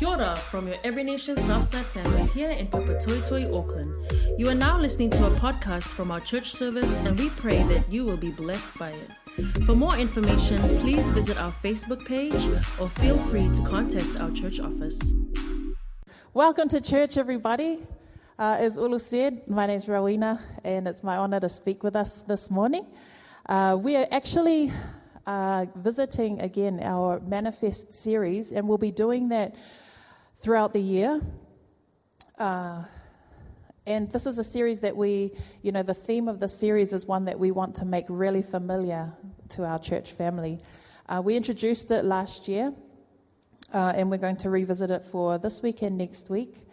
Kia ora from your Every Nation Southside family here in Papatoetoe, Auckland. You are now listening to a podcast from our church service, and we pray that you will be blessed by it. For more information, please visit our Facebook page or feel free to contact our church office. Welcome to church, everybody. Uh, as Ulu said, my name is Rowena, and it's my honor to speak with us this morning. Uh, we are actually uh, visiting again our Manifest series, and we'll be doing that throughout the year. Uh, and this is a series that we, you know, the theme of the series is one that we want to make really familiar to our church family. Uh, we introduced it last year, uh, and we're going to revisit it for this week and next week.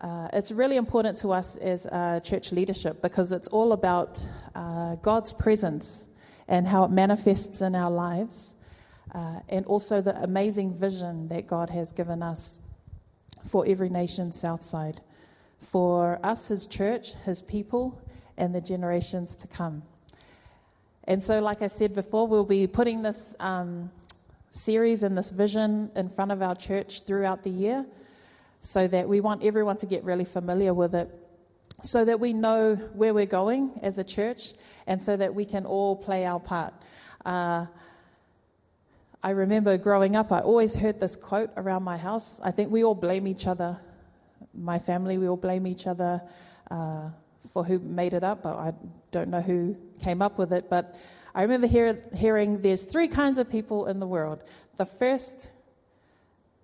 Uh, it's really important to us as church leadership because it's all about uh, God's presence and how it manifests in our lives, uh, and also the amazing vision that God has given us for every nation Southside, for us, His church, His people, and the generations to come. And so, like I said before, we'll be putting this um, series and this vision in front of our church throughout the year so that we want everyone to get really familiar with it, so that we know where we're going as a church, and so that we can all play our part. Uh, I remember growing up, I always heard this quote around my house. I think we all blame each other. My family, we all blame each other uh, for who made it up. But I don't know who came up with it, but I remember hear, hearing there's three kinds of people in the world. The first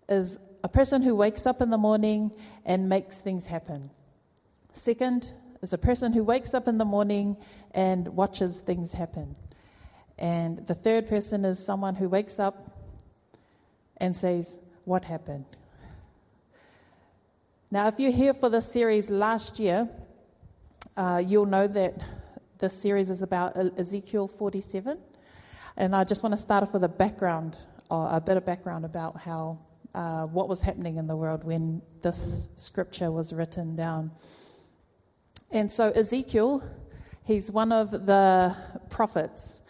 is a person who wakes up in the morning and makes things happen. Second is a person who wakes up in the morning and watches things happen. And the third person is someone who wakes up and says, What happened? Now, if you're here for this series last year, uh, you'll know that this series is about Ezekiel 47. And I just want to start off with a background, or a bit of background about how uh, what was happening in the world when this scripture was written down. And so, Ezekiel, he's one of the prophets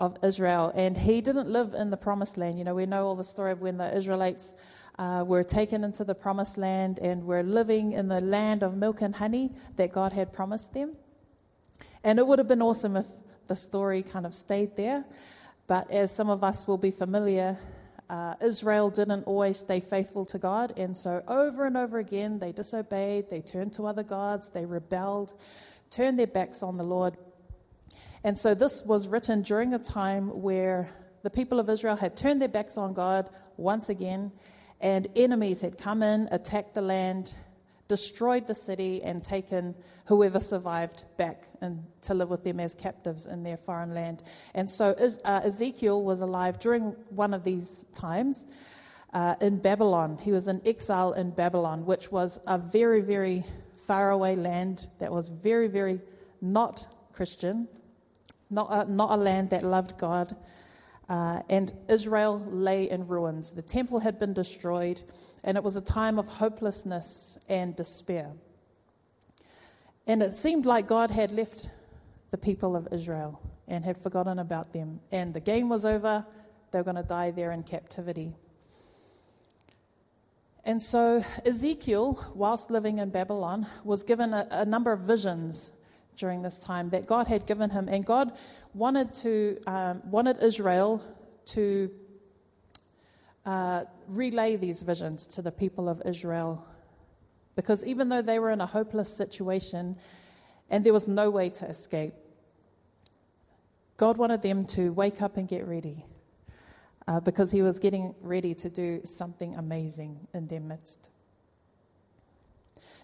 of Israel, and he didn't live in the promised land. You know, we know all the story of when the Israelites uh, were taken into the promised land and were living in the land of milk and honey that God had promised them. And it would have been awesome if the story kind of stayed there. But as some of us will be familiar, uh, Israel didn't always stay faithful to God, and so over and over again they disobeyed, they turned to other gods, they rebelled, turned their backs on the Lord. And so this was written during a time where the people of Israel had turned their backs on God once again, and enemies had come in, attacked the land, destroyed the city, and taken whoever survived back and to live with them as captives in their foreign land. And so uh, Ezekiel was alive during one of these times uh, in Babylon. He was in exile in Babylon, which was a very, very faraway land that was very, very not Christian, not a, not a land that loved God. Uh, and Israel lay in ruins. The temple had been destroyed, and it was a time of hopelessness and despair. And it seemed like God had left the people of Israel and had forgotten about them. And the game was over, they were going to die there in captivity. And so Ezekiel, whilst living in Babylon, was given a, a, number of visions during this time that God had given him, and God wanted to um, wanted Israel to uh, relay these visions to the people of Israel because even though they were in a hopeless situation and there was no way to escape, God wanted them to wake up and get ready uh, because He was getting ready to do something amazing in their midst.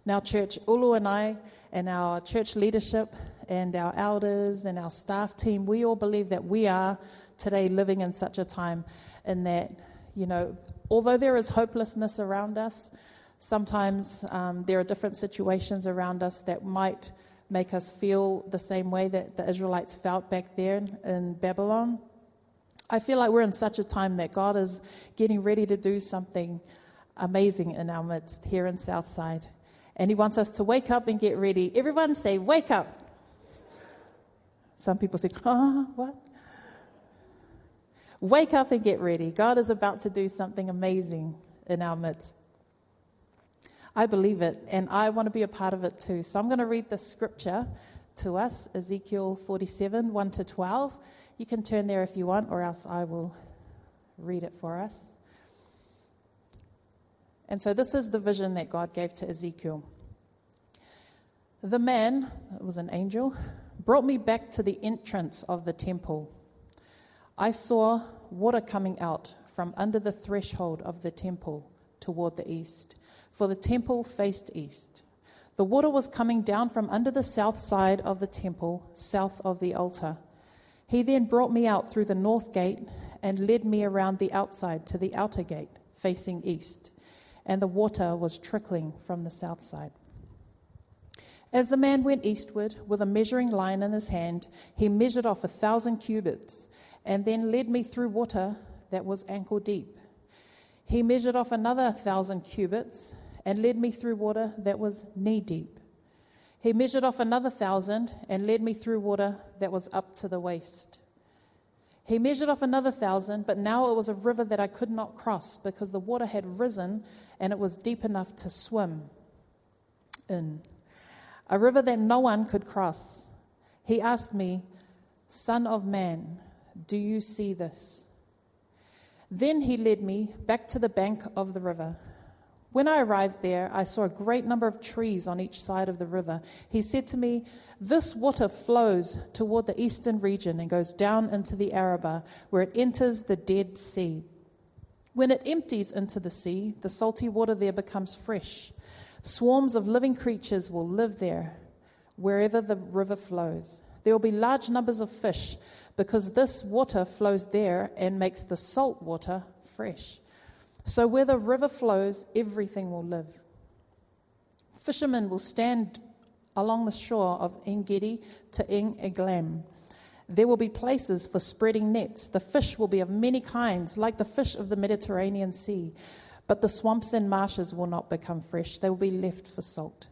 Now, church, Ulu and I, and our church leadership, and our elders, and our staff team, we all believe that we are today living in such a time in that, you know, although there is hopelessness around us, Sometimes um, there are different situations around us that might make us feel the same way that the Israelites felt back there in Babylon. I feel like we're in such a time that God is getting ready to do something amazing in our midst here in Southside. And He wants us to wake up and get ready. Everyone say, Wake up. Some people say, Oh, what? Wake up and get ready. God is about to do something amazing in our midst. I believe it, and I want to be a part of it too. So I'm going to read the scripture to us Ezekiel 47 1 to 12. You can turn there if you want, or else I will read it for us. And so this is the vision that God gave to Ezekiel. The man, it was an angel, brought me back to the entrance of the temple. I saw water coming out from under the threshold of the temple toward the east, for the temple faced east. The water was coming down from under the south side of the temple, south of the altar. He then brought me out through the north gate and led me around the outside to the outer gate, facing east, and the water was trickling from the south side. As the man went eastward with a measuring line in his hand, he measured off a thousand cubits and then led me through water that was ankle deep. He measured off another thousand cubits and led me through water that was knee deep. He measured off another thousand and led me through water that was up to the waist. He measured off another thousand, but now it was a river that I could not cross because the water had risen and it was deep enough to swim in. A river that no one could cross. He asked me, Son of man, do you see this? Then he led me back to the bank of the river. When I arrived there, I saw a great number of trees on each side of the river. He said to me, This water flows toward the eastern region and goes down into the Arabah, where it enters the Dead Sea. When it empties into the sea, the salty water there becomes fresh. Swarms of living creatures will live there, wherever the river flows. There will be large numbers of fish because this water flows there and makes the salt water fresh. So where the river flows, everything will live. Fishermen will stand along the shore of Engedi to En Eglaim. There will be places for spreading nets. The fish will be of many kinds, like the fish of the Mediterranean Sea. But the swamps and marshes will not become fresh, they will be left for salt.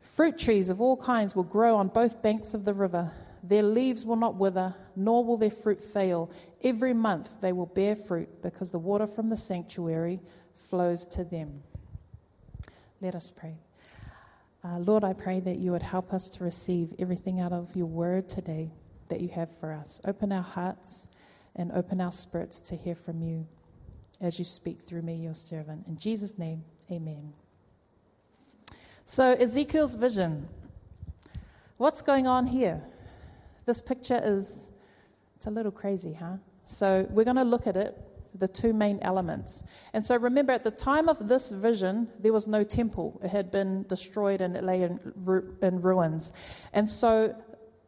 Fruit trees of all kinds will grow on both banks of the river. Their leaves will not wither, nor will their fruit fail. Every month they will bear fruit, because the water from the sanctuary flows to them. Let us pray. Uh, Lord, I pray that you would help us to receive everything out of your word today that you have for us. Open our hearts and open our spirits to hear from you as you speak through me, your servant. In Jesus' name, amen. So, Ezekiel's vision. What's going on here? This picture is, it's a little crazy, huh? So we're going to look at it, the two main elements. And so remember, at the time of this vision, there was no temple. It had been destroyed and it lay in, in ruins. And so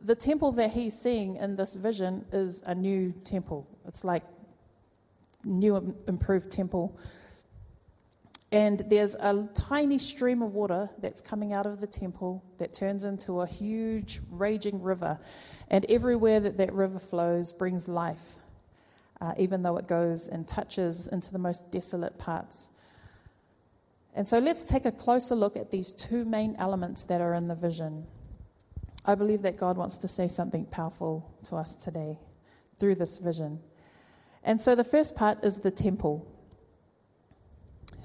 the temple that he's seeing in this vision is a new temple. It's like new improved temple and there's a tiny stream of water that's coming out of the temple that turns into a huge raging river. And everywhere that that river flows brings life, uh, even though it goes and touches into the most desolate parts. And so let's take a closer look at these two main elements that are in the vision. I believe that God wants to say something powerful to us today through this vision. And so the first part is the temple.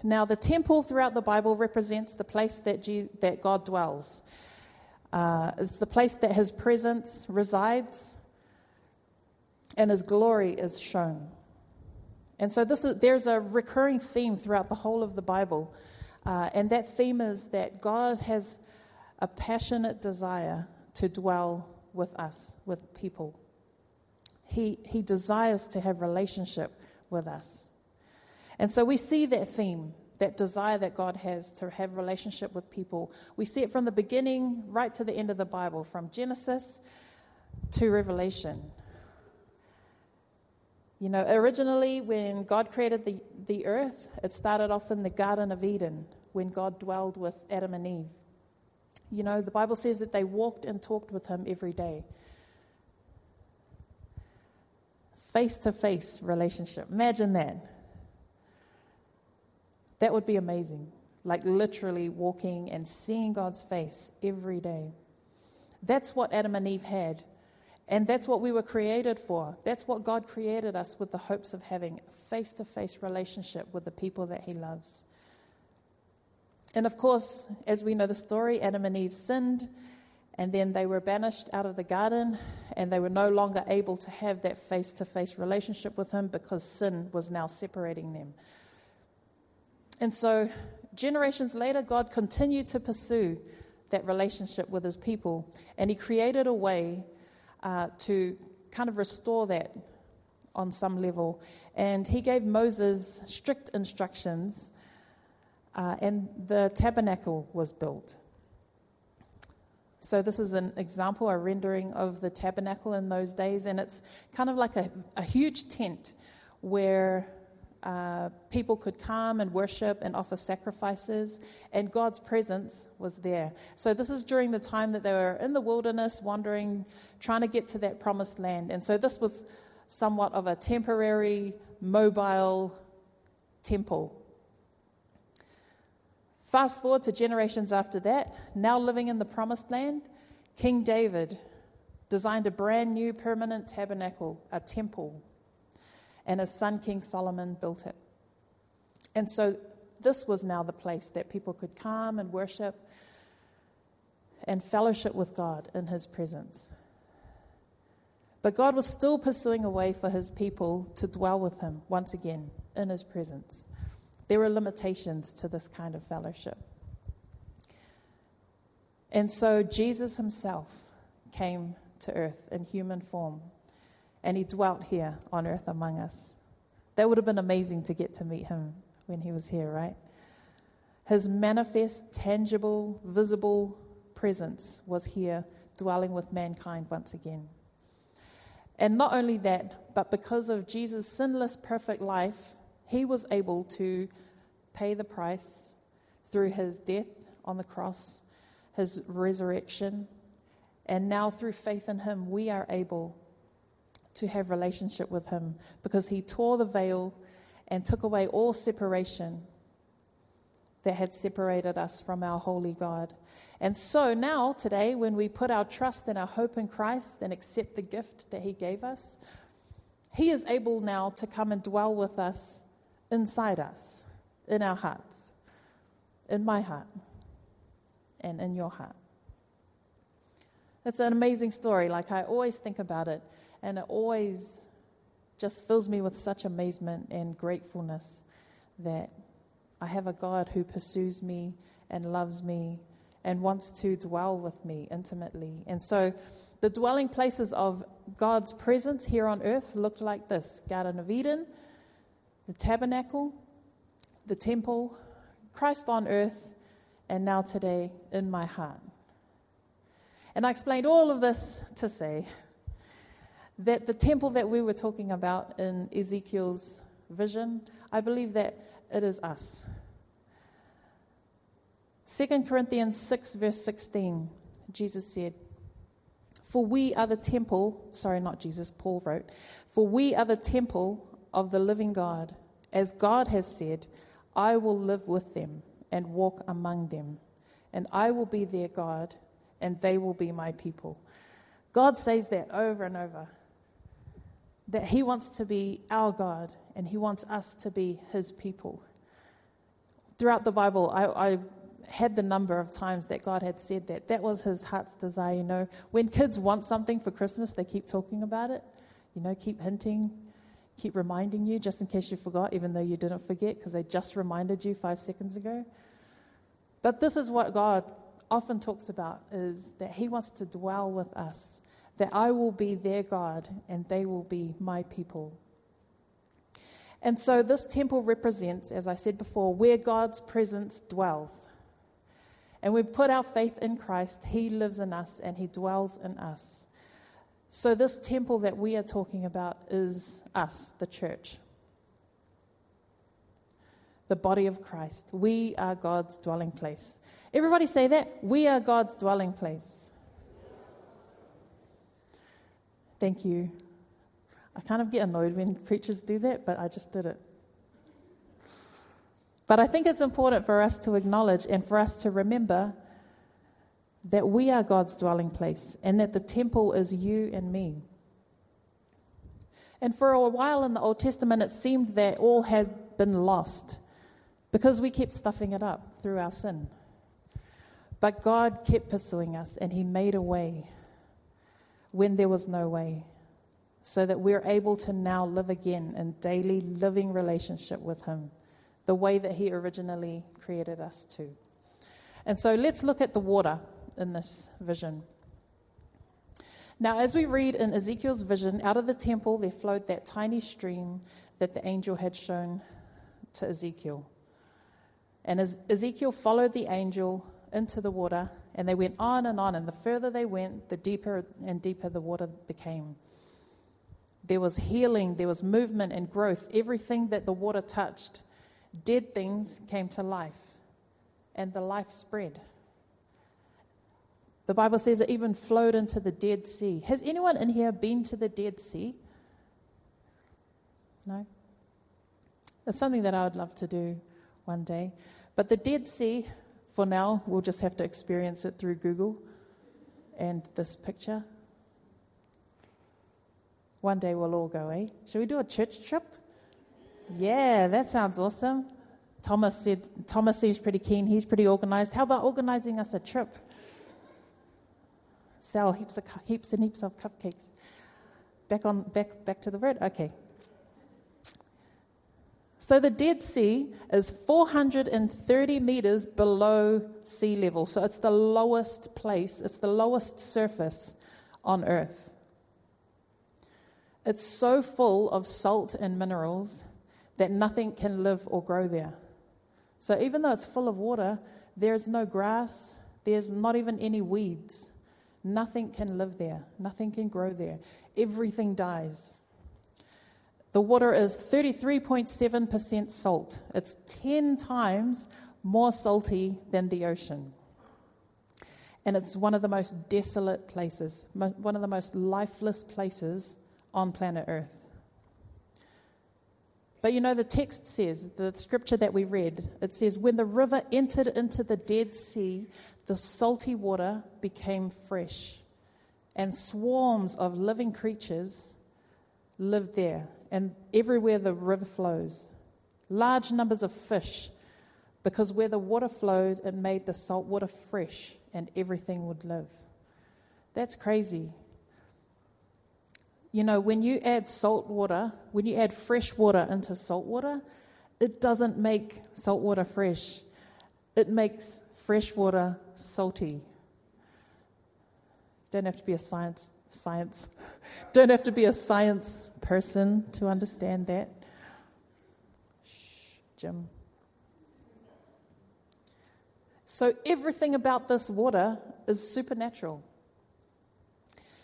Now, the temple throughout the Bible represents the place that, Je- that God dwells. Uh, it's the place that his presence resides and his glory is shown. And so this is, there's a recurring theme throughout the whole of the Bible. Uh, and that theme is that God has a passionate desire to dwell with us, with people. He, he desires to have relationship with us. And so we see that theme, that desire that God has to have relationship with people. We see it from the beginning right to the end of the Bible, from Genesis to Revelation. You know, originally when God created the, the earth, it started off in the Garden of Eden when God dwelled with Adam and Eve. You know, the Bible says that they walked and talked with him every day. Face to face relationship. Imagine that. That would be amazing. Like literally walking and seeing God's face every day. That's what Adam and Eve had. And that's what we were created for. That's what God created us with the hopes of having a face to face relationship with the people that He loves. And of course, as we know the story, Adam and Eve sinned, and then they were banished out of the garden, and they were no longer able to have that face to face relationship with Him because sin was now separating them. And so, generations later, God continued to pursue that relationship with His people, and He created a way uh, to kind of restore that on some level. And He gave Moses strict instructions uh, and the tabernacle was built. So, this is an example, a rendering of the tabernacle in those days, and it's kind of like a, a huge tent where uh, people could come and worship and offer sacrifices, and God's presence was there. So, this is during the time that they were in the wilderness, wandering, trying to get to that promised land. And so, this was somewhat of a temporary, mobile temple Fast forward to generations after that, now living in the promised land, King David designed a brand new permanent tabernacle, a temple, and his son King Solomon built it. And so this was now the place that people could come and worship and fellowship with God in his presence. But God was still pursuing a way for his people to dwell with him once again in his presence. There were limitations to this kind of fellowship. And so Jesus himself came to earth in human form, and he dwelt here on earth among us. That would have been amazing to get to meet him when he was here, right? His manifest, tangible, visible presence was here, dwelling with mankind once again. And not only that, but because of Jesus' sinless, perfect life, he was able to pay the price through his death on the cross, his resurrection, and now through faith in him, we are able to have relationship with him because he tore the veil and took away all separation that had separated us from our holy God. And so now, today, when we put our trust and our hope in Christ and accept the gift that He gave us, He is able now to come and dwell with us inside us, in our hearts, in my heart, and in your heart. It's an amazing story. Like, I always think about it, and it always just fills me with such amazement and gratefulness that I have a God who pursues me and loves me and wants to dwell with me intimately. And so, the dwelling places of God's presence here on earth looked like this Garden of Eden the tabernacle, the temple, Christ on earth, and now today in my heart. And I explained all of this to say that the temple that we were talking about in Ezekiel's vision, I believe that it is us. 2 Corinthians 6, verse 16, Jesus said, For we are the temple, sorry, not Jesus, Paul wrote, For we are the temple of the living God. As God has said, I will live with them and walk among them, and I will be their God, and they will be my people. God says that over and over that He wants to be our God, and He wants us to be His people. Throughout the Bible, I, I had the number of times that God had said that. That was His heart's desire, you know. When kids want something for Christmas, they keep talking about it, you know, keep hinting keep reminding you just in case you forgot, even though you didn't forget because they just reminded you five seconds ago. But this is what God often talks about is that he wants to dwell with us, that I will be their God and they will be my people. And so this temple represents, as I said before, where God's presence dwells. And we put our faith in Christ, he lives in us and he dwells in us. So, this temple that we are talking about is us, the church, the body of Christ. We are God's dwelling place. Everybody say that. We are God's dwelling place. Thank you. I kind of get annoyed when preachers do that, but I just did it. But I think it's important for us to acknowledge and for us to remember that we are God's dwelling place and that the temple is you and me. And for a while in the Old Testament, it seemed that all had been lost because we kept stuffing it up through our sin. But God kept pursuing us and He made a way when there was no way so that we're able to now live again in daily living relationship with Him, the way that He originally created us to. And so let's look at the water in this vision. Now, as we read in Ezekiel's vision, out of the temple there flowed that tiny stream that the angel had shown to Ezekiel. And as Ezekiel followed the angel into the water, and they went on and on, and the further they went, the deeper and deeper the water became. There was healing, there was movement and growth. Everything that the water touched, dead things came to life, and the life spread. The Bible says it even flowed into the Dead Sea. Has anyone in here been to the Dead Sea? No? It's something that I would love to do one day. But the Dead Sea, for now, we'll just have to experience it through Google and this picture. One day we'll all go, eh? Should we do a church trip? Yeah, that sounds awesome. Thomas said, Thomas seems pretty keen. He's pretty organized. How about organizing us a trip? Sell heaps, of, heaps and heaps of cupcakes. Back on, back, back to the word. Okay. So the Dead Sea is 430 meters below sea level. So it's the lowest place, it's the lowest surface on Earth. It's so full of salt and minerals that nothing can live or grow there. So even though it's full of water, there's no grass, there's not even any weeds. Nothing can live there, nothing can grow there. Everything dies. The water is 33.7% salt. It's 10 times more salty than the ocean. And it's one of the most desolate places, one of the most lifeless places on planet Earth. But you know, the text says, the scripture that we read, it says, when the river entered into the Dead Sea, the salty water became fresh, and swarms of living creatures lived there, and everywhere the river flows. Large numbers of fish, because where the water flowed, it made the salt water fresh, and everything would live. That's crazy. You know, when you add salt water, when you add fresh water into salt water, it doesn't make salt water fresh. It makes fresh water salty. Don't have to be a science science. Don't have to be a science person to understand that. Shh, Jim. So everything about this water is supernatural.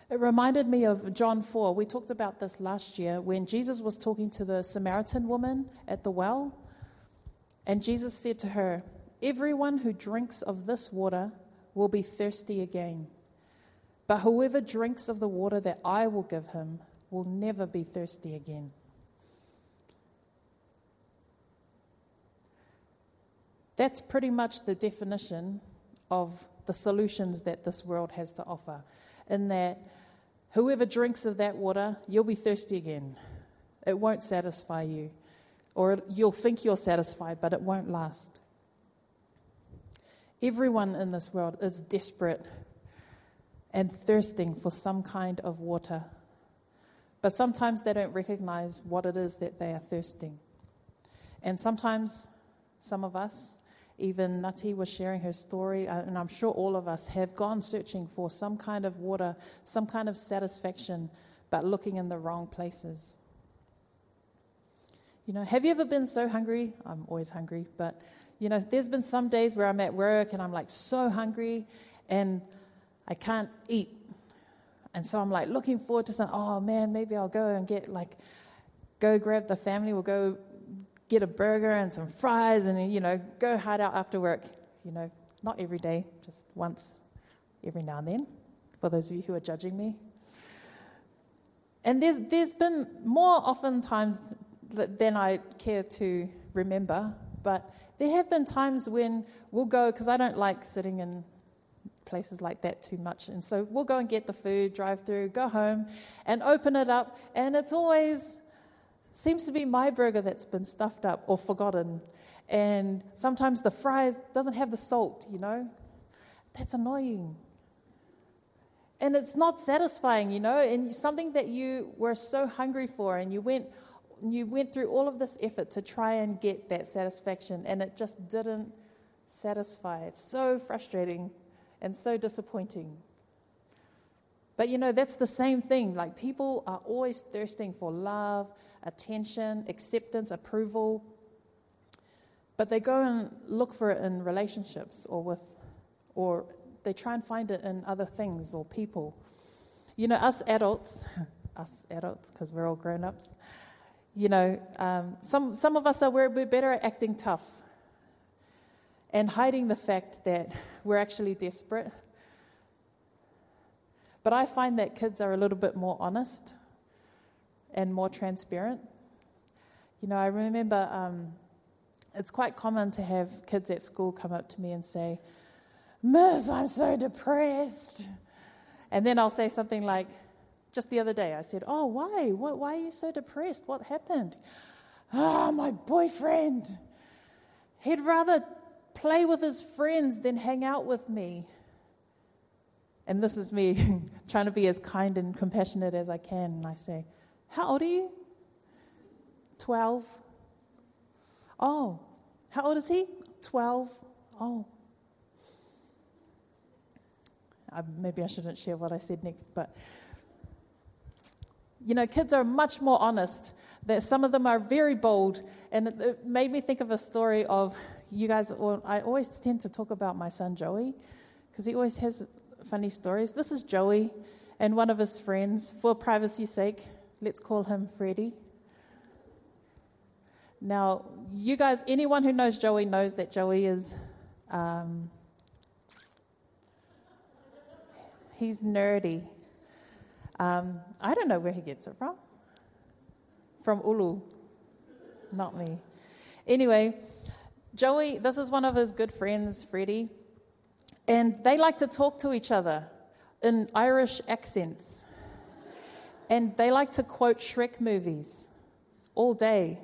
It reminded me of John 4. We talked about this last year when Jesus was talking to the Samaritan woman at the well. And Jesus said to her, Everyone who drinks of this water will be thirsty again. But whoever drinks of the water that I will give him will never be thirsty again. That's pretty much the definition of the solutions that this world has to offer. In that, whoever drinks of that water, you'll be thirsty again. It won't satisfy you. Or you'll think you're satisfied, but it won't last. Everyone in this world is desperate and thirsting for some kind of water. But sometimes they don't recognize what it is that they are thirsting. And sometimes, some of us, even Nati was sharing her story, uh, and I'm sure all of us have gone searching for some kind of water, some kind of satisfaction, but looking in the wrong places. You know, have you ever been so hungry? I'm always hungry, but you know, there's been some days where I'm at work and I'm like so hungry and I can't eat. And so I'm like looking forward to saying, oh man, maybe I'll go and get like, go grab the family, we'll go get a burger and some fries and, you know, go hide out after work. You know, not every day, just once every now and then, for those of you who are judging me. And there's, there's been more often times than I care to remember, but there have been times when we'll go, because I don't like sitting in places like that too much. And so we'll go and get the food, drive through, go home, and open it up. And it's always seems to be my burger that's been stuffed up or forgotten. And sometimes the fries doesn't have the salt, you know. That's annoying. And it's not satisfying, you know, and something that you were so hungry for and you went you went through all of this effort to try and get that satisfaction and it just didn't satisfy. It's so frustrating and so disappointing. But you know, that's the same thing. Like people are always thirsting for love, attention, acceptance, approval. But they go and look for it in relationships or with or they try and find it in other things or people. You know, us adults, us adults, because we're all grown ups, you know, um, some, some of us are we're, we're better at acting tough and hiding the fact that we're actually desperate. But I find that kids are a little bit more honest and more transparent. You know, I remember um, it's quite common to have kids at school come up to me and say, Miss, I'm so depressed. And then I'll say something like, just the other day, I said, Oh, why? Why are you so depressed? What happened? Ah, oh, my boyfriend. He'd rather play with his friends than hang out with me. And this is me trying to be as kind and compassionate as I can. And I say, How old are you? 12. Oh, how old is he? 12. Oh, I, maybe I shouldn't share what I said next, but you know, kids are much more honest. That some of them are very bold, and it, it made me think of a story of you guys. I always tend to talk about my son Joey because he always has funny stories. This is Joey and one of his friends. For privacy's sake, let's call him Freddie. Now, you guys, anyone who knows Joey knows that Joey is um, He's nerdy. Um, I don't know where he gets it from. From Ulu, not me. Anyway, Joey, this is one of his good friends, Freddie, and they like to talk to each other in Irish accents. And they like to quote Shrek movies all day.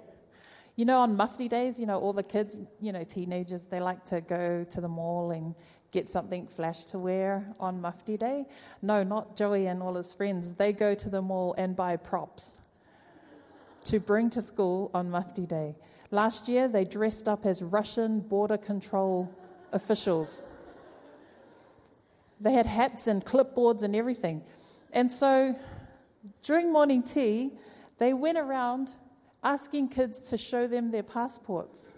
You know, on Mufti days, you know, all the kids, you know, teenagers, they like to go to the mall and get something flash to wear on Mufti Day. No, not Joey and all his friends. They go to the mall and buy props to bring to school on Mufti Day. Last year, they dressed up as Russian border control officials. They had hats and clipboards and everything. And so during morning tea, they went around asking kids to show them their passports.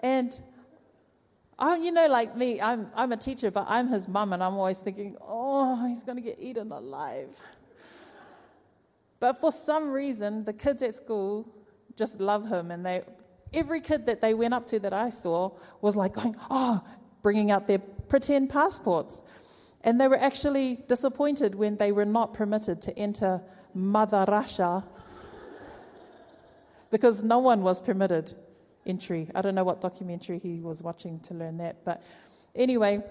And I, you know, like me, I'm, I'm a teacher, but I'm his mum, and I'm always thinking, oh, he's going to get eaten alive. But for some reason, the kids at school just love him, and they, every kid that they went up to that I saw was like going, oh, bringing out their pretend passports. And they were actually disappointed when they were not permitted to enter Mother Russia because no one was permitted entry. I don't know what documentary he was watching to learn that. But anyway,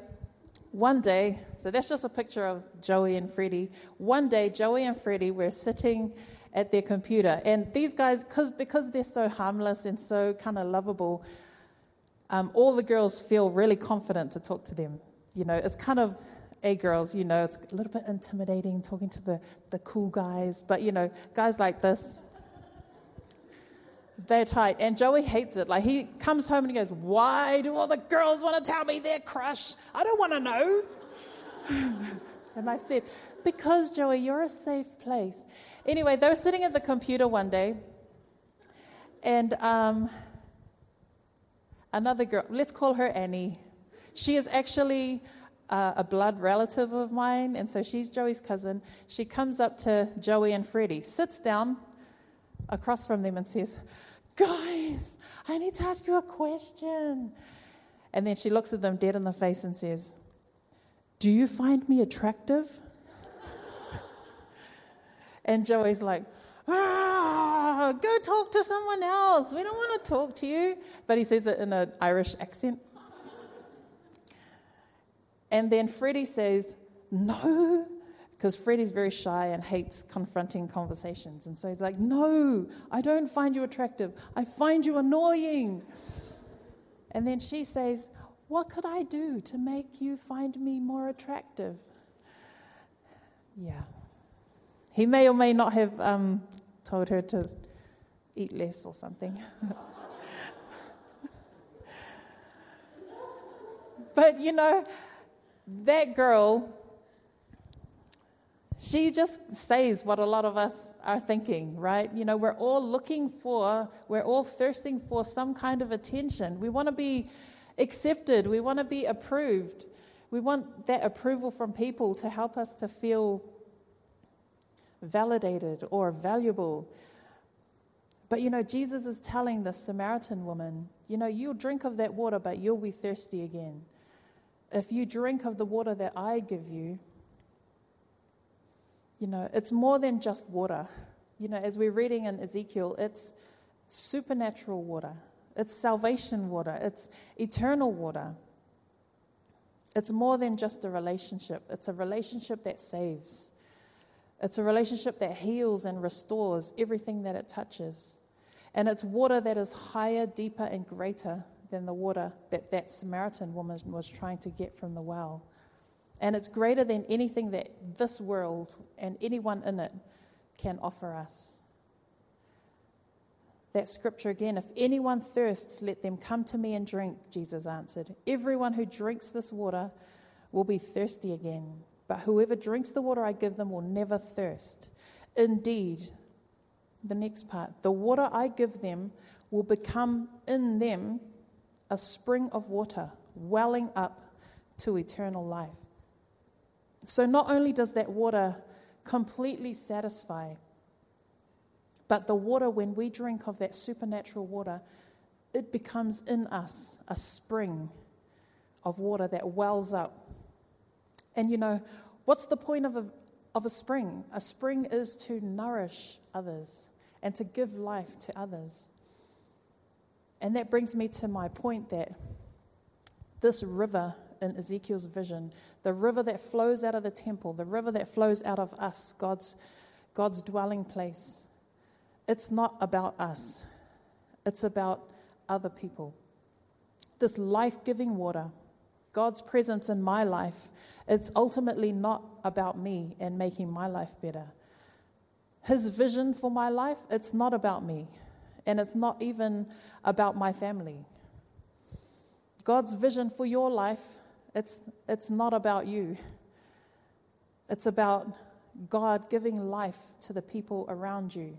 one day, so that's just a picture of Joey and Freddie. One day, Joey and Freddie were sitting at their computer. And these guys, cause, because they're so harmless and so kind of lovable, um, all the girls feel really confident to talk to them. You know, it's kind of, hey girls, you know, it's a little bit intimidating talking to the, the cool guys. But, you know, guys like this, they're tight. And Joey hates it. Like he comes home and he goes, Why do all the girls want to tell me their crush? I don't want to know. and I said, Because, Joey, you're a safe place. Anyway, they were sitting at the computer one day, and um, another girl, let's call her Annie. She is actually uh, a blood relative of mine, and so she's Joey's cousin. She comes up to Joey and Freddie, sits down across from them, and says, Guys, I need to ask you a question. And then she looks at them dead in the face and says, Do you find me attractive? And Joey's like, ah, Go talk to someone else. We don't want to talk to you. But he says it in an Irish accent. And then Freddie says, No, because Freddie's very shy and hates confronting conversations. And so he's like, No, I don't find you attractive. I find you annoying. And then she says, What could I do to make you find me more attractive? Yeah. He may or may not have um, told her to eat less or something. but you know, that girl, she just says what a lot of us are thinking, right? You know, we're all looking for, we're all thirsting for some kind of attention. We want to be accepted, we want to be approved. We want that approval from people to help us to feel validated or valuable. But you know, Jesus is telling the Samaritan woman, you know, you'll drink of that water, but you'll be thirsty again. If you drink of the water that I give you, you know, it's more than just water. You know, as we're reading in Ezekiel, it's supernatural water, it's salvation water, it's eternal water. It's more than just a relationship, it's a relationship that saves. It's a relationship that heals and restores everything that it touches. And it's water that is higher, deeper, and greater than the water that that Samaritan woman was trying to get from the well. And it's greater than anything that this world and anyone in it can offer us. That scripture again if anyone thirsts, let them come to me and drink, Jesus answered. Everyone who drinks this water will be thirsty again, but whoever drinks the water I give them will never thirst. Indeed, the next part the water I give them will become in them a spring of water welling up to eternal life. So, not only does that water completely satisfy, but the water, when we drink of that supernatural water, it becomes in us a spring of water that wells up. And you know, what's the point of a, of a spring? A spring is to nourish others and to give life to others. And that brings me to my point that this river in Ezekiel's vision, the river that flows out of the temple, the river that flows out of us, God's, God's dwelling place, it's not about us, it's about other people. This life giving water, God's presence in my life, it's ultimately not about me and making my life better. His vision for my life, it's not about me, and it's not even about my family. God's vision for your life, it's, it's not about you. It's about God giving life to the people around you.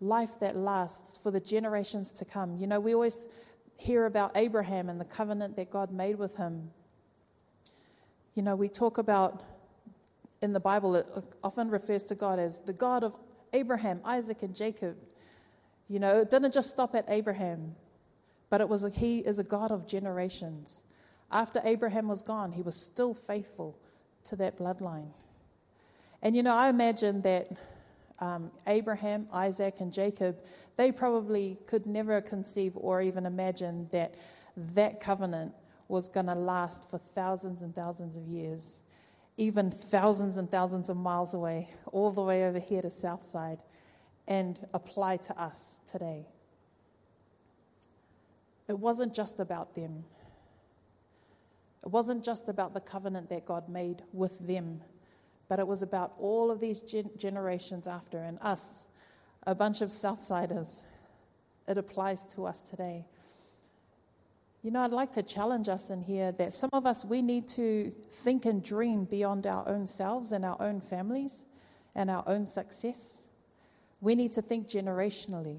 Life that lasts for the generations to come. You know, we always hear about Abraham and the covenant that God made with him. You know, we talk about in the Bible, it often refers to God as the God of Abraham, Isaac, and Jacob. You know, it didn't just stop at Abraham, but it was a, he is a God of generations. After Abraham was gone, he was still faithful to that bloodline. And you know, I imagine that um, Abraham, Isaac, and Jacob, they probably could never conceive or even imagine that that covenant was going to last for thousands and thousands of years even thousands and thousands of miles away, all the way over here to Southside, and apply to us today. It wasn't just about them. It wasn't just about the covenant that God made with them, but it was about all of these gen- generations after and us, a bunch of Southsiders. It applies to us today. You know, I'd like to challenge us in here that some of us, we need to think and dream beyond our own selves and our own families and our own success. We need to think generationally.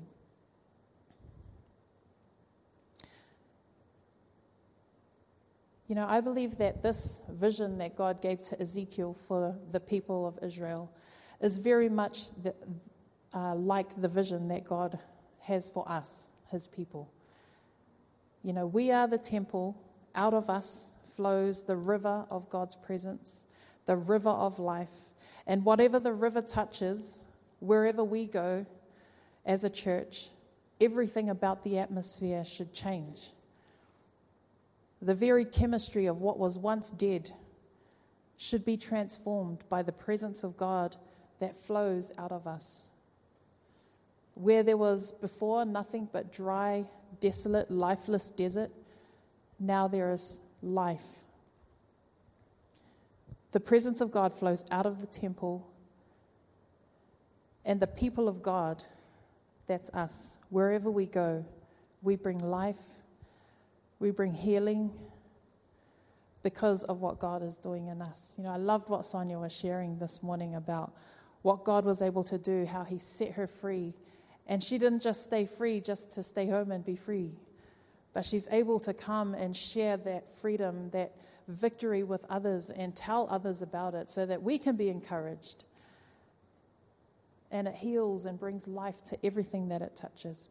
You know, I believe that this vision that God gave to Ezekiel for the people of Israel is very much the, uh, like the vision that God has for us, his people. You know, we are the temple. Out of us flows the river of God's presence, the river of life. And whatever the river touches, wherever we go as a church, everything about the atmosphere should change. The very chemistry of what was once dead should be transformed by the presence of God that flows out of us. Where there was before nothing but dry, desolate, lifeless desert, now there is life. The presence of God flows out of the temple, and the people of God, that's us, wherever we go, we bring life, we bring healing because of what God is doing in us. You know, I loved what Sonia was sharing this morning about what God was able to do, how He set her free. And she didn't just stay free just to stay home and be free, but she's able to come and share that freedom, that victory with others, and tell others about it so that we can be encouraged. And it heals and brings life to everything that it touches.